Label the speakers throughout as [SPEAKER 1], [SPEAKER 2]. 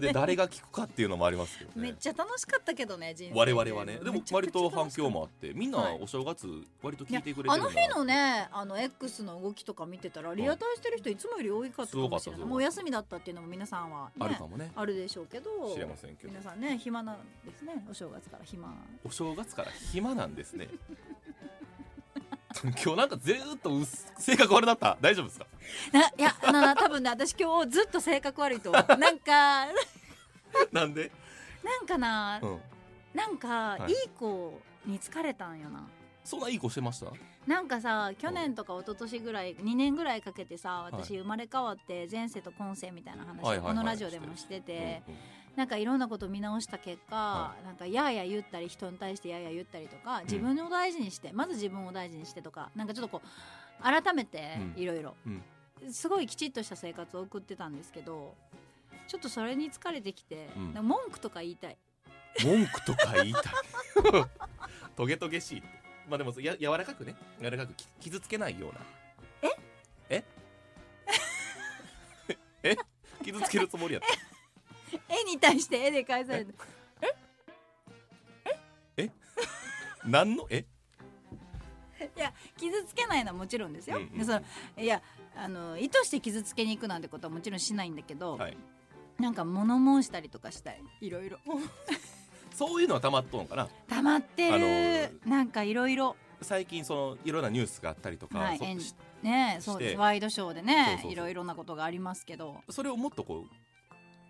[SPEAKER 1] で誰が聞くかっていうのもありますけどね。
[SPEAKER 2] めっちゃ楽しかったけどね人生
[SPEAKER 1] 我々はね。でも割と反響もあ
[SPEAKER 2] っ
[SPEAKER 1] ってみんな
[SPEAKER 2] はい。
[SPEAKER 1] お正月割と聞いてくれて
[SPEAKER 2] あ
[SPEAKER 1] るんだな
[SPEAKER 2] の日のねあの X の動きとか見てたらリアタイしてる人いつもより多いかったかもしれない。もうお休みだったっていうのも皆さんは、ね、
[SPEAKER 1] あるかもね。
[SPEAKER 2] あるでしょうけど
[SPEAKER 1] 知れませんけど。
[SPEAKER 2] 皆さんね暇なんですね。お正月から暇。
[SPEAKER 1] お正月から暇なんですね今日なんかずーっと性格悪なった。大丈夫ですか？
[SPEAKER 2] ないやあのな多分ね私今日ずっと性格悪いと思う。なんか
[SPEAKER 1] なんで、
[SPEAKER 2] なんかな、
[SPEAKER 1] うん、
[SPEAKER 2] なんか、
[SPEAKER 1] はい。
[SPEAKER 2] い、い子に疲れたんよな。
[SPEAKER 1] そんないい子してました？
[SPEAKER 2] なんかさ去年とか一昨年ぐらい2年ぐらいかけてさ私生まれ変わって前世と今世みたいな話を
[SPEAKER 1] はいはいはい。
[SPEAKER 2] このラジオでもしてて
[SPEAKER 1] うんうん
[SPEAKER 2] なんかいろんなこと見直した結果
[SPEAKER 1] は
[SPEAKER 2] なんかやや言ったり人に対してやや言ったりとか自分を大事にしてまず自分を大事にしてとかなんかちょっとこう改めて
[SPEAKER 1] うん。
[SPEAKER 2] いろいろ
[SPEAKER 1] うん。
[SPEAKER 2] すごいきちっとした生活を送ってたんですけどちょっとそれに疲れてきて
[SPEAKER 1] うん。
[SPEAKER 2] 文句とか言いたい。
[SPEAKER 1] 文句とか言いたい。トゲトゲしい。まあでもや柔らかくね。柔らかくき傷つけないような。え？え？え？傷つけるつもりやった
[SPEAKER 2] 絵に対して絵で返されて
[SPEAKER 1] 何の？え？
[SPEAKER 2] いや傷つけないのはもちろんですよ、
[SPEAKER 1] うんうん
[SPEAKER 2] でそのいやあの意図して傷つけに行くなんてことはもちろんしないんだけど、
[SPEAKER 1] はい。
[SPEAKER 2] なんか物申したりとかしたい。いろいろ
[SPEAKER 1] そういうのはたまっとんかな？
[SPEAKER 2] 溜まってる、
[SPEAKER 1] あの
[SPEAKER 2] なんかいろいろ
[SPEAKER 1] 最近そのいろんなニュースがあったりとか、そ
[SPEAKER 2] はいねそうワイドショーでねいろいろなことがありますけど。
[SPEAKER 1] それをもっとこう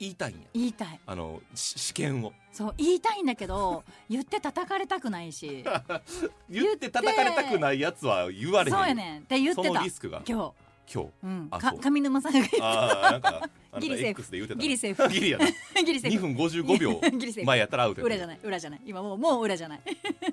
[SPEAKER 1] 言いたいんや。
[SPEAKER 2] 言いたい。
[SPEAKER 1] あのし試験を。
[SPEAKER 2] そう言いたいんだけど 言って叩かれたくないし。
[SPEAKER 1] 言って叩かれたくないやつは言われへん。
[SPEAKER 2] そうやねん。って言って
[SPEAKER 1] その
[SPEAKER 2] た
[SPEAKER 1] リスクが。
[SPEAKER 2] 今
[SPEAKER 1] 今日。
[SPEAKER 2] 日、うん、か上沼さんが言って
[SPEAKER 1] ああなんか
[SPEAKER 2] ギリセーフ。
[SPEAKER 1] X で言うてた
[SPEAKER 2] ギリセーフ。
[SPEAKER 1] ギリやな。
[SPEAKER 2] ギリセーフ。
[SPEAKER 1] 2分55秒前やったらアウト
[SPEAKER 2] 裏じゃない。裏じゃない。今もうもう裏じゃない。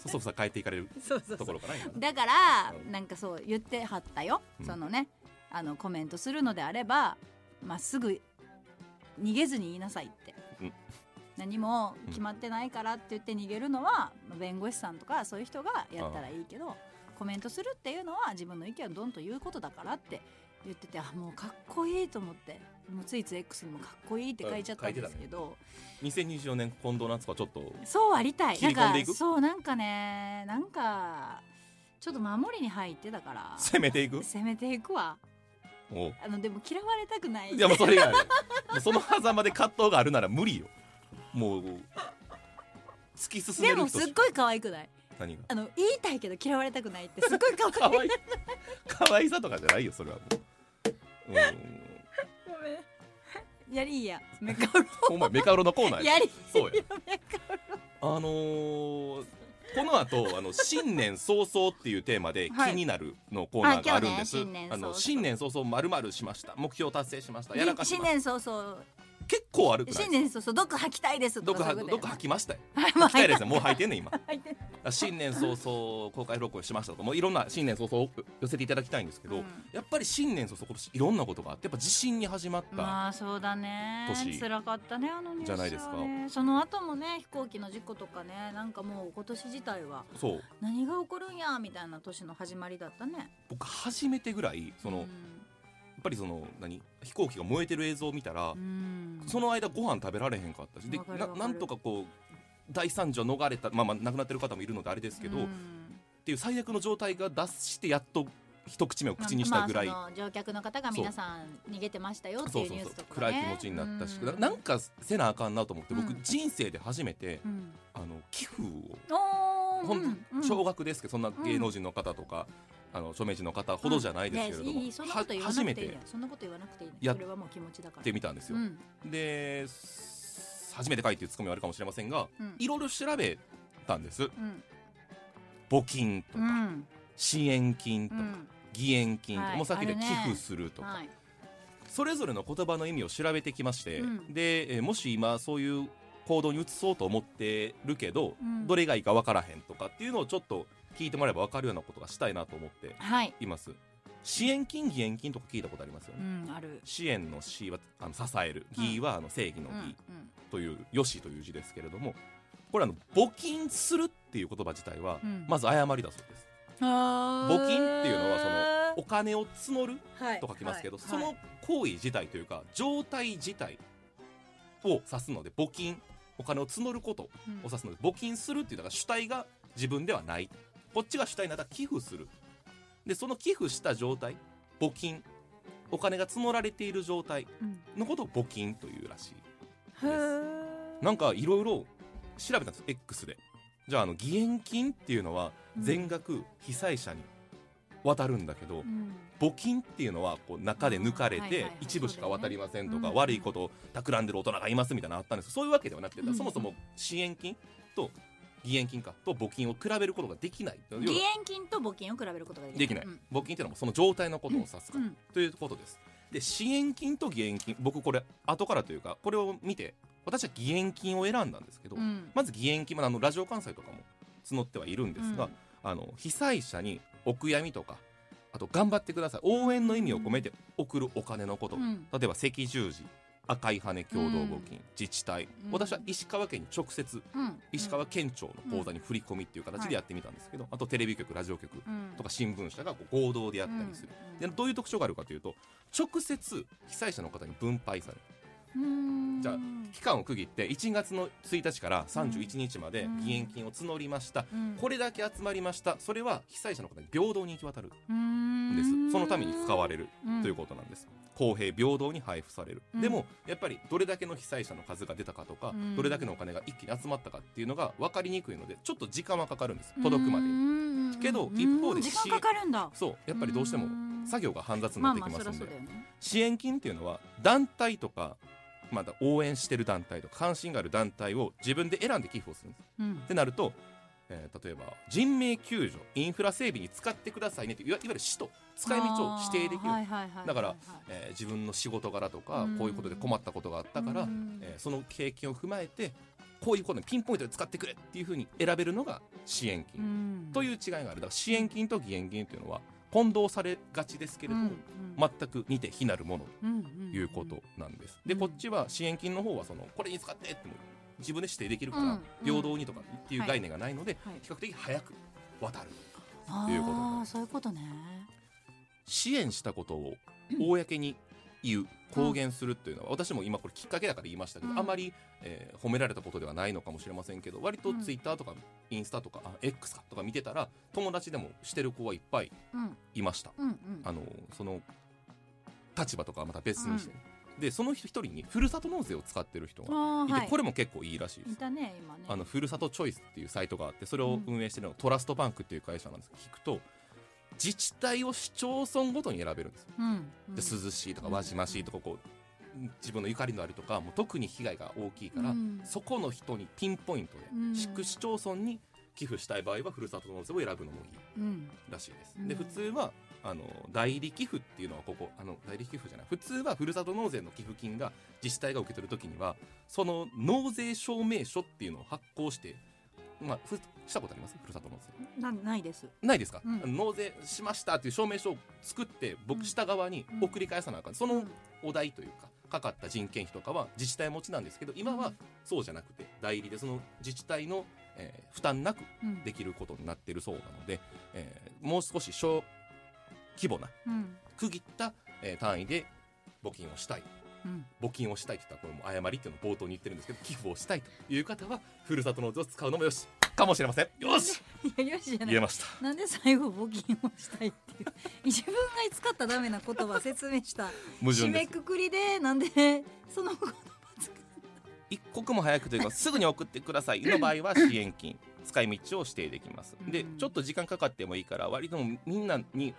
[SPEAKER 1] そそくさ帰っていかれるところかな今。
[SPEAKER 2] だから
[SPEAKER 1] うん。
[SPEAKER 2] なんかそう言ってはったよ、
[SPEAKER 1] うん。
[SPEAKER 2] そのねあのコメントするのであればまっすぐ逃げずに言いなさいって、
[SPEAKER 1] うん。
[SPEAKER 2] 何も決まってないからって言って逃げるのはまあ弁護士さんとかそういう人がやったらいいけどコメントするっていうのは自分の意見をどんと言うことだからって言っててあもうかっこいいと思ってもうついつい X にもかっこいいって書いちゃったんですけど、
[SPEAKER 1] 2024年近藤夏子はちょっと
[SPEAKER 2] そうありたい。なんかそうなんかねなんかちょっと守りに入ってたから。
[SPEAKER 1] 攻めていく？
[SPEAKER 2] 攻めていくわあのでも嫌われたくない。
[SPEAKER 1] いやもうそれがある。もうその狭間で葛藤があるなら無理よ。もう突き進め
[SPEAKER 2] でも
[SPEAKER 1] る人し
[SPEAKER 2] すっごい可愛くない？
[SPEAKER 1] 何が？
[SPEAKER 2] あの言いたいけど嫌われたくないってすっごい可愛い。
[SPEAKER 1] 可愛い。可愛さとかじゃないよそれはもう。うん。
[SPEAKER 2] ごめん。やりいや。メカウ
[SPEAKER 1] お前メカウロのコーナーや
[SPEAKER 2] り
[SPEAKER 1] そうや。
[SPEAKER 2] メカウ
[SPEAKER 1] あのーこの後あの新年早々っていうテーマで
[SPEAKER 2] はい。
[SPEAKER 1] 気になるのコーナーがあるんです、
[SPEAKER 2] あ今日ね
[SPEAKER 1] あの新年早々。まるまるしました。目標達成しました。やらかし
[SPEAKER 2] 新年早々。
[SPEAKER 1] 結構ある
[SPEAKER 2] 新年早々毒吐きたいですと
[SPEAKER 1] 毒は
[SPEAKER 2] かそういうこと
[SPEAKER 1] 毒吐きましたよ。吐きたいですねもう吐いてんねん今。
[SPEAKER 2] 吐いて
[SPEAKER 1] 新年早々公開録音しましたとかもういろんな新年早々寄せていただきたいんですけど、
[SPEAKER 2] うん。
[SPEAKER 1] やっぱり新年早々今年いろんなことがあってやっぱ地震に始まった、
[SPEAKER 2] まあそうだね。
[SPEAKER 1] 年。
[SPEAKER 2] 辛かったねあのニュース
[SPEAKER 1] じゃないですか。
[SPEAKER 2] その後もね飛行機の事故とかねなんかもう今年自体は
[SPEAKER 1] そう。
[SPEAKER 2] 何が起こるんやみたいな年の始まりだったね。
[SPEAKER 1] 僕初めてぐらいその、やっぱりその何？飛行機が燃えてる映像を見たら、
[SPEAKER 2] うん。
[SPEAKER 1] その間ご飯食べられへんかったしでななんとかこう大惨事を逃れたまあまあ亡くなってる方もいるのであれですけど、っ
[SPEAKER 2] うん。
[SPEAKER 1] ていう最悪の状態が脱してやっと一口目を口にしたぐらい、
[SPEAKER 2] まあ乗客の方が皆さん逃げてましたよっていうニュースとか、ね、
[SPEAKER 1] 暗い気持ちになったし、
[SPEAKER 2] う
[SPEAKER 1] ななんかせなあかんなと思って僕、
[SPEAKER 2] うん。
[SPEAKER 1] 人生で初めて
[SPEAKER 2] うん。
[SPEAKER 1] あの寄付をほん少額ですけどそんな芸能人の方とか、あの著名人の方ほどじゃないですけれども、
[SPEAKER 2] ね
[SPEAKER 1] 初めて
[SPEAKER 2] そんなこと言わなくていいんだ
[SPEAKER 1] や
[SPEAKER 2] よそれはもう気持ちだから。
[SPEAKER 1] ってみたんですよ、
[SPEAKER 2] うん。
[SPEAKER 1] で初めて書いていうツッコミはあるかもしれませんが
[SPEAKER 2] うん。
[SPEAKER 1] いろいろ調べたんです。
[SPEAKER 2] うん。
[SPEAKER 1] 募金とか、
[SPEAKER 2] うん。
[SPEAKER 1] 支援金とか、
[SPEAKER 2] うん。
[SPEAKER 1] 義援金とか、
[SPEAKER 2] はい。
[SPEAKER 1] もうさっきで寄付するとか、
[SPEAKER 2] はい。
[SPEAKER 1] それぞれの言葉の意味を調べてきまして、
[SPEAKER 2] うん。
[SPEAKER 1] で、えーもし今そういう行動に移そうと思ってるけど、
[SPEAKER 2] うん。
[SPEAKER 1] どれがいいか分からへんとかっていうのをちょっと聞いてもらえば分かるようなことがしたいなと思って
[SPEAKER 2] はい
[SPEAKER 1] います。支援金義援金とか聞いたことありますよ
[SPEAKER 2] う
[SPEAKER 1] ね、
[SPEAKER 2] んある。
[SPEAKER 1] 支援の支はあの支える。義はあの正義の
[SPEAKER 2] うん
[SPEAKER 1] 義という「よし」という字ですけれどもこれあの募金するっていう言葉自体は
[SPEAKER 2] うん。
[SPEAKER 1] まず誤りだそうです、
[SPEAKER 2] 募
[SPEAKER 1] 募金っていうのはそのお金を募る
[SPEAKER 2] はい。
[SPEAKER 1] と書きますけど、
[SPEAKER 2] はい。
[SPEAKER 1] その行為自体というか状態自体を指すので募金お金を募ることを
[SPEAKER 2] うん。
[SPEAKER 1] 指すので募金するっていうのが主体が自分ではない。こっちが主体なら寄付する。でその寄付した状態募金お金が募られている状態
[SPEAKER 2] うん。
[SPEAKER 1] のことを募金というらしいなんかいろいろ調べたんです X で。じゃああの義援金っていうのは
[SPEAKER 2] うん。
[SPEAKER 1] 全額被災者に渡るんだけど、
[SPEAKER 2] うん。
[SPEAKER 1] 募金っていうのはこう中で抜かれて一部しか渡りませんとか、悪いことを企んでる大人がいますみたいなのあったんです。そういうわけではなくて、
[SPEAKER 2] うん
[SPEAKER 1] そもそも支援金と義援金かと募金を比べることができない。
[SPEAKER 2] 義援金と募金を比べることができない。
[SPEAKER 1] できない、募金っていうのはその状態のことを指すから、
[SPEAKER 2] うん。
[SPEAKER 1] ということですで支援金と義援金僕これ後からというかこれを見て私は義援金を選んだんですけど、
[SPEAKER 2] うん。
[SPEAKER 1] まず義援金、まあ、あのラジオ関西とかも募ってはいるんですが、
[SPEAKER 2] うん。
[SPEAKER 1] あの被災者にお悔やみとかあと頑張ってください応援の意味を込めて送るお金のこと、
[SPEAKER 2] うん。
[SPEAKER 1] 例えば赤十字赤い羽共同募金、自治体、
[SPEAKER 2] うん。
[SPEAKER 1] 私は石川県に直接
[SPEAKER 2] うん。
[SPEAKER 1] 石川県庁の口座に振り込みっていう形でやってみたんですけど、あとテレビ局ラジオ局
[SPEAKER 2] うん。
[SPEAKER 1] とか新聞社がこう合同でやったりする、でどういう特徴があるかというと直接被災者の方に分配される。
[SPEAKER 2] うん。
[SPEAKER 1] じゃあ期間を区切って1月の1日から31日まで
[SPEAKER 2] うん。
[SPEAKER 1] 義援金を募りました、
[SPEAKER 2] うん。
[SPEAKER 1] これだけ集まりました。それは被災者の方に平等に行き渡る
[SPEAKER 2] うん
[SPEAKER 1] んです。そのために使われる
[SPEAKER 2] うん。
[SPEAKER 1] ということなんです公平平等に配布される、
[SPEAKER 2] うん。
[SPEAKER 1] でもやっぱりどれだけの被災者の数が出たかとか、
[SPEAKER 2] うん。
[SPEAKER 1] どれだけのお金が一気に集まったかっていうのが分かりにくいのでちょっと時間はかかるんです届くまでに。
[SPEAKER 2] に
[SPEAKER 1] けど一方で
[SPEAKER 2] 時間かかるんだ。
[SPEAKER 1] そうやっぱりどうしても
[SPEAKER 2] ん。
[SPEAKER 1] 作業が煩雑になって
[SPEAKER 2] まあまあ
[SPEAKER 1] きますんで、
[SPEAKER 2] そりゃそうだよね。
[SPEAKER 1] 支援金っていうのは団体とかまだ応援してる団体とか関心がある団体を自分で選んで寄付をするんです。
[SPEAKER 2] うん。
[SPEAKER 1] ってなると、えー例えば人命救助インフラ整備に使ってくださいねっていわいわゆる使途使い道を指定できる、だから
[SPEAKER 2] はい
[SPEAKER 1] えー自分の仕事柄とか
[SPEAKER 2] うん。
[SPEAKER 1] こういうことで困ったことがあったから、
[SPEAKER 2] うん。
[SPEAKER 1] えーその経験を踏まえてこういうことにピンポイントで使ってくれっていうふうに選べるのが支援金、
[SPEAKER 2] うん。
[SPEAKER 1] という違いがある。だから支援金と義援金というのは混同されがちですけれども、全く似て非なるもの
[SPEAKER 2] うん
[SPEAKER 1] ということなんです。で
[SPEAKER 2] うん
[SPEAKER 1] こっちは支援金の方はそのこれに使ってっても自分で指定できるから、
[SPEAKER 2] うん
[SPEAKER 1] 平等にとかっていう概念がないので、
[SPEAKER 2] はい。
[SPEAKER 1] 比較的早く渡る
[SPEAKER 2] あ
[SPEAKER 1] いうこと
[SPEAKER 2] あそういうことね。
[SPEAKER 1] 支援したことを公に言う公言するっていうのは、私も今これきっかけだから言いましたけど、
[SPEAKER 2] うん。
[SPEAKER 1] あまり、えー褒められたことではないのかもしれませんけど割と
[SPEAKER 2] うん。
[SPEAKER 1] ツイッターとかインスタとか、あ X かとか見てたら友達でもしてる子はいっぱい
[SPEAKER 2] うん。
[SPEAKER 1] いました。あのその立場とかはまた別にしてね、でその人一人にふるさと納税を使ってる人がいて、
[SPEAKER 2] はい。
[SPEAKER 1] これも結構いいらしいです。
[SPEAKER 2] いたね今ね。
[SPEAKER 1] あのふるさとチョイスっていうサイトがあってそれを運営してるのがトラストバンクっていう会社なんですけど聞くと自治体を市町村ごとに選べるんですよ。
[SPEAKER 2] うんうん。
[SPEAKER 1] で涼しいとか輪島市とかこう自分のゆかりのあるとかもう特に被害が大きいから、
[SPEAKER 2] うん。
[SPEAKER 1] そこの人にピンポイントで、
[SPEAKER 2] うん。
[SPEAKER 1] 市区市町村に寄付したい場合はふるさと納税を選ぶのもいい
[SPEAKER 2] うん。
[SPEAKER 1] らしいです。
[SPEAKER 2] うん。
[SPEAKER 1] で普通はあの代理寄付っていうのはここあの代理寄付じゃない。普通はふるさと納税の寄付金が自治体が受け取るときにはその納税証明書っていうのを発行して、まあ、ふしたことあります？ふるさと納税。
[SPEAKER 2] なないです。
[SPEAKER 1] ないですか、
[SPEAKER 2] うん。
[SPEAKER 1] 納税しましたっていう証明書を作って
[SPEAKER 2] うん
[SPEAKER 1] 僕下側に送り返さなあかん、その
[SPEAKER 2] うん。
[SPEAKER 1] お題というかかかった人件費とかは自治体持ちなんですけど今はそうじゃなくて代理でその自治体の、えー負担なく
[SPEAKER 2] うん。
[SPEAKER 1] できることになっているそうなので、えーもう少し小規模な
[SPEAKER 2] うん。
[SPEAKER 1] 区切った、えー単位で募金をしたい。
[SPEAKER 2] うん。
[SPEAKER 1] 募金をしたいって言ったらこれも誤りっていうのを冒頭に言ってるんですけど寄付をしたいという方はふるさと納税を使うのもよし。かもしれません。よし
[SPEAKER 2] いやよし。じゃない。
[SPEAKER 1] 言えました。
[SPEAKER 2] なんで最後募金をしたいっていう。自分が使ったダメな言葉説明した。締めくくりでなんでその言葉使う
[SPEAKER 1] 一刻も早くというか すぐに送ってください。の場合は支援金使い道を指定できます。で
[SPEAKER 2] うん。
[SPEAKER 1] ちょっと時間かかってもいいから割とみんなに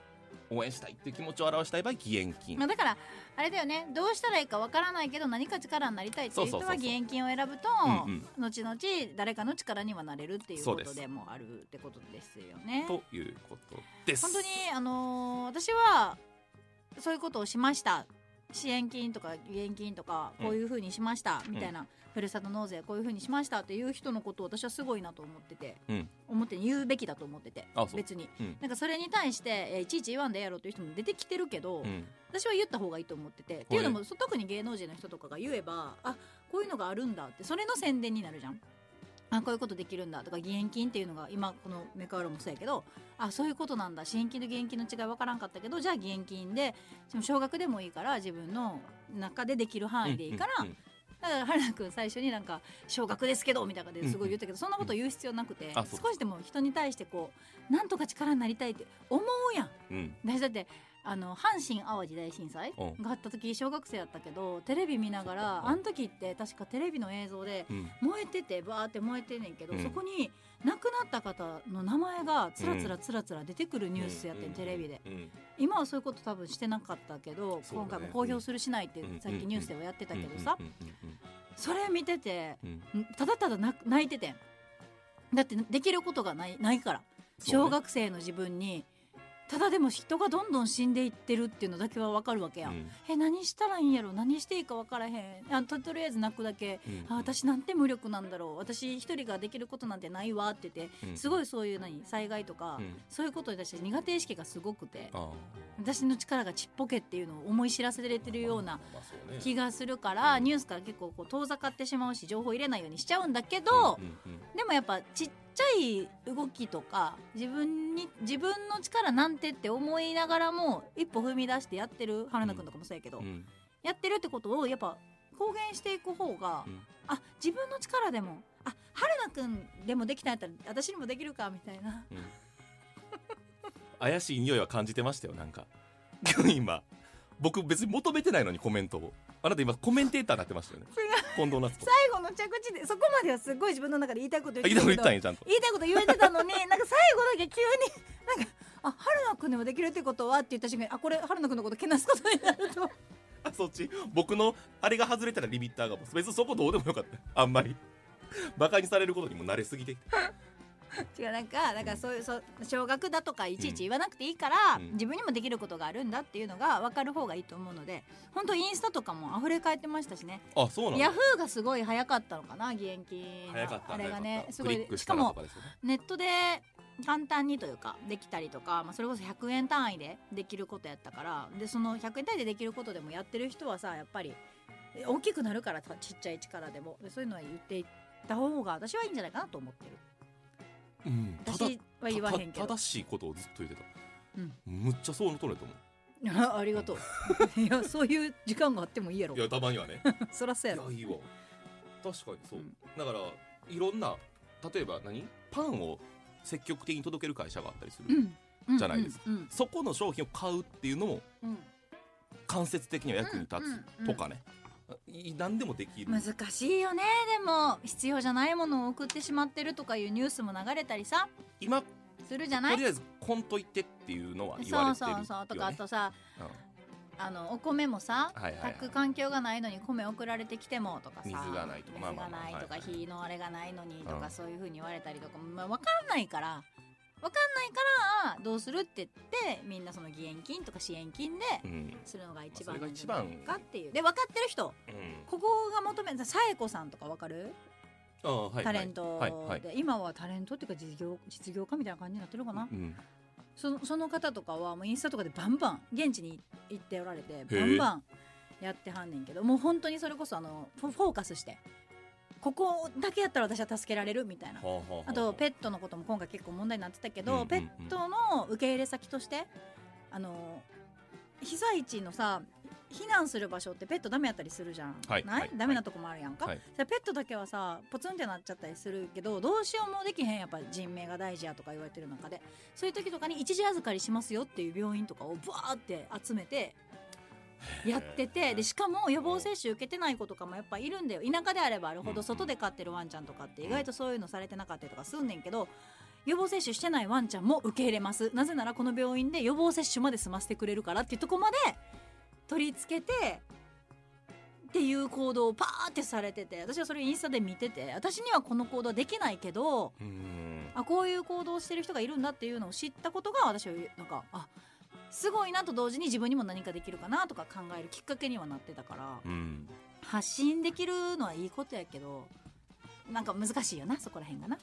[SPEAKER 1] 応援したいっていう気持ちを表したい場合義援金。
[SPEAKER 2] まあだからあれだよね。どうしたらいいかわからないけど何か力になりたいっていう人は義援金を選ぶと後々誰かの力にはなれるっていうことでもあるってことですよね。
[SPEAKER 1] ということです。
[SPEAKER 2] 本当にあのー私はそういうことをしました支援金とか義援金とかこういうふうにしました、みたいな、ふるさと納税こういうふうにしましたっていう人のことを私はすごいなと思ってて、
[SPEAKER 1] うん。
[SPEAKER 2] 思って言うべきだと思ってて別に、
[SPEAKER 1] うん。
[SPEAKER 2] なんかそれに対して、えーいちいち言わんでええやろっていう人も出てきてるけど、
[SPEAKER 1] うん。
[SPEAKER 2] 私は言った方がいいと思っててっていうのもそ特に芸能人の人とかが言えばあこういうのがあるんだってそれの宣伝になるじゃん。あこういうことできるんだとか義援金っていうのが今このメカウロもそうやけどあそういうことなんだ支援金と義援金の違い分からんかったけどじゃあ義援金ででも少額でもいいから自分の中でできる範囲でいいから、だから春菜くん最初になんか「小学ですけど」みたいな感じですごい言ったけど、そんなこと言う必要なくて、少しでも人に対してこうなんとか力になりたいって思うやん。
[SPEAKER 1] うん。
[SPEAKER 2] 私だってあの阪神・淡路大震災
[SPEAKER 1] うん。
[SPEAKER 2] があった時小学生やったけどテレビ見ながら
[SPEAKER 1] うん。
[SPEAKER 2] あの時って確かテレビの映像で
[SPEAKER 1] うん。
[SPEAKER 2] 燃えててバーって燃えてんねんけど、
[SPEAKER 1] うん。
[SPEAKER 2] そこに亡くなった方の名前がつらつらつらつら出てくるニュースやってん、
[SPEAKER 1] うん
[SPEAKER 2] テレビで
[SPEAKER 1] うん
[SPEAKER 2] 今はそういうこと多分してなかったけど、
[SPEAKER 1] ね
[SPEAKER 2] 今回も公表するしないって
[SPEAKER 1] うん
[SPEAKER 2] さっきニュースではやってたけどさ、それ見ててただただ泣泣いててんだってできることがないないから小学生の自分にただでも人がどんどん死んでいってるっていうのだけは分かるわけやん、
[SPEAKER 1] うん。
[SPEAKER 2] え何したらいいんやろ？何していいか分からへん。あととりあえず泣くだけ、
[SPEAKER 1] うん
[SPEAKER 2] あ私なんて無力なんだろう。私一人ができることなんてないわって言って、
[SPEAKER 1] うん
[SPEAKER 2] すごいそういう何災害とか、
[SPEAKER 1] うん。
[SPEAKER 2] そういうことに対して苦手意識がすごくて
[SPEAKER 1] あ
[SPEAKER 2] 私の力がちっぽけっていうのを思い知らせれてるような気がするから、
[SPEAKER 1] うん。
[SPEAKER 2] ニュースから結構こう遠ざかってしまうし情報入れないようにしちゃうんだけど、でもやっぱちっちゃい動きとか自分に自分の力なんてって思いながらも一歩踏み出してやってる春菜くんとかもそうやけど、
[SPEAKER 1] うん。
[SPEAKER 2] やってるってことをやっぱ公言していく方が、
[SPEAKER 1] うん。
[SPEAKER 2] あ自分の力でもあ春菜くんでもできたんやったら私にもできるかみたいな。
[SPEAKER 1] うん。怪しい匂いは感じてましたよなんか。今僕別に求めてないのにコメントを。あなた今コメンテーターになってましたよね。近藤夏子。
[SPEAKER 2] 最後の着地でそこまではすごい自分の中で言いたいこと
[SPEAKER 1] あ言いたいこと
[SPEAKER 2] 言ってた
[SPEAKER 1] 言
[SPEAKER 2] いたいこと言えてたのになんか最後だけ急になんか「あ春菜くんでもできるってことは?」って言った瞬間にあこれ春菜くんのことけなすことになると。
[SPEAKER 1] あそっち。僕のあれが外れたらリミッターが別にそこどうでもよかった。あんまり。バカにされることにも慣れすぎて
[SPEAKER 2] 違うなんかだからそういうそう小学だとかいちいち言わなくていいから、
[SPEAKER 1] うん。
[SPEAKER 2] 自分にもできることがあるんだっていうのが分かる方がいいと思うので本当インスタとかも溢れ返ってましたしね。
[SPEAKER 1] あそうなんだ。
[SPEAKER 2] ヤフーがすごい早かったのかな義援金あれがねすごい
[SPEAKER 1] し
[SPEAKER 2] かもネットで簡単にというかできたりとか、まあ、それこそ100円単位でできることやったからでその100円単位でできることでもやってる人はさやっぱりえ大きくなるからさちっちゃい力でも。でそういうのは言っていった方が私はいいんじゃないかなと思ってる
[SPEAKER 1] うん。
[SPEAKER 2] 私は言わへんけど
[SPEAKER 1] 正しいことをずっと言ってた、
[SPEAKER 2] うん
[SPEAKER 1] むっちゃそうのとると思
[SPEAKER 2] あありがとういやそういう時間があってもいいやろ
[SPEAKER 1] いやたまにはね
[SPEAKER 2] そらそうやろ
[SPEAKER 1] いやいいわ確かにそう、
[SPEAKER 2] うん
[SPEAKER 1] だからいろんな例えば何パンを積極的に届ける会社があったりする、
[SPEAKER 2] うん
[SPEAKER 1] じゃないですか
[SPEAKER 2] うんうん
[SPEAKER 1] そこの商品を買うっていうのも間接的には役に立つとかね、何でもできる。
[SPEAKER 2] 難しいよね。でも必要じゃないものを送ってしまってるとかいうニュースも流れたりさ。
[SPEAKER 1] 今
[SPEAKER 2] するじゃない？
[SPEAKER 1] とりあえずこんといてっていうのは言
[SPEAKER 2] そう
[SPEAKER 1] われてるよ、ね、
[SPEAKER 2] そうそうとかあとさ
[SPEAKER 1] うん
[SPEAKER 2] あのお米もさ
[SPEAKER 1] はいはいはい。
[SPEAKER 2] 炊く環境がないのに米送られてきてもとかさ
[SPEAKER 1] 水がないと。か
[SPEAKER 2] 火のあれがないのにと
[SPEAKER 1] うん。
[SPEAKER 2] かそういうふうに言われたりとか、まあ、分かんないから分かんないからどうするって言ってみんなその義援金とか支援金で
[SPEAKER 1] うん。
[SPEAKER 2] するのが一番なんじゃない
[SPEAKER 1] 一番。
[SPEAKER 2] かっていう。で分かってる人
[SPEAKER 1] うん。
[SPEAKER 2] ここが求めたさえこさんとか分かる？
[SPEAKER 1] ああはいはい。
[SPEAKER 2] タレント
[SPEAKER 1] はいはい。
[SPEAKER 2] で今はタレントっていうか実業実業家みたいな感じになってるのかな？
[SPEAKER 1] うん。
[SPEAKER 2] そのその方とかはもうインスタとかでバンバン現地に行っておられて
[SPEAKER 1] え。
[SPEAKER 2] バンバンやってはんねんけどもう本当にそれこそあのフォフォーカスしてここだけやったら私は助けられるみたいな。
[SPEAKER 1] はあ
[SPEAKER 2] とペットのことも今回結構問題になってたけど、ペットの受け入れ先としてあの被災地のさ避難する場所ってペットダメやったりするじゃん、ない、
[SPEAKER 1] はいはい。
[SPEAKER 2] ダメなとこもあるやんか、
[SPEAKER 1] はい。
[SPEAKER 2] ペットだけはさポツンってなっちゃったりするけどどうしようもできへんやっぱ人命が大事やとか言われてる中でそういう時とかに一時預かりしますよっていう病院とかをブワーって集めて やっててでしかも予防接種受けてない子とかもやっぱいるんだよ。田舎であればあるほど
[SPEAKER 1] うん。
[SPEAKER 2] 外で飼ってるワンちゃんとかって意外とそういうのされてなかったりとかすんねんけど予防接種してないワンちゃんも受け入れます。なぜならこの病院で予防接種まで済ませてくれるからっていうとこまで取り付けてっていう行動をパーってされてて私はそれインスタで見てて私にはこの行動できないけど
[SPEAKER 1] うん。
[SPEAKER 2] あこういう行動をしてる人がいるんだっていうのを知ったことが私はなんかあすごいなと同時に自分にも何かできるかなとか考えるきっかけにはなってたから
[SPEAKER 1] うん
[SPEAKER 2] 発信できるのはいいことやけどなんか難しいよなそこら辺がな。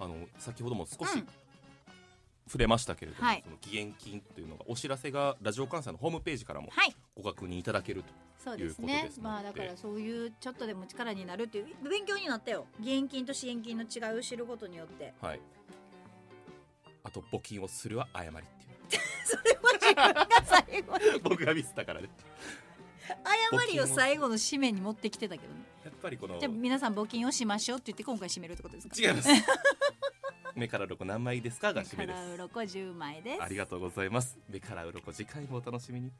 [SPEAKER 1] あの先ほども少し
[SPEAKER 2] うん。
[SPEAKER 1] 触れましたけれども、
[SPEAKER 2] はい。
[SPEAKER 1] その義援金というのがお知らせがラジオ関西のホームページからも
[SPEAKER 2] はい。
[SPEAKER 1] ご確認いただけると
[SPEAKER 2] そうです
[SPEAKER 1] いう
[SPEAKER 2] ね。
[SPEAKER 1] ことです
[SPEAKER 2] まあだからそういうちょっとでも力になるっていう勉強になったよ。義援金と支援金の違いを知ることによって。
[SPEAKER 1] はい。あと募金をするは誤り
[SPEAKER 2] それは自分が最後に。
[SPEAKER 1] 僕がミスったからね。
[SPEAKER 2] 誤りを最後の締めに持ってきてたけどね。
[SPEAKER 1] やっぱりこの
[SPEAKER 2] じゃあ皆さん募金をしましょうって言って今回締めるってことですか？
[SPEAKER 1] 違います。目から鱗何枚ですかが締めで
[SPEAKER 2] カラウ
[SPEAKER 1] す
[SPEAKER 2] ロコ10枚です。
[SPEAKER 1] ありがとうございます。目から鱗次回もお楽しみに